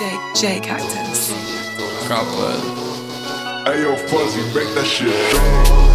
J, J Cactus. Copper. Hey yo, Fuzzy, make that shit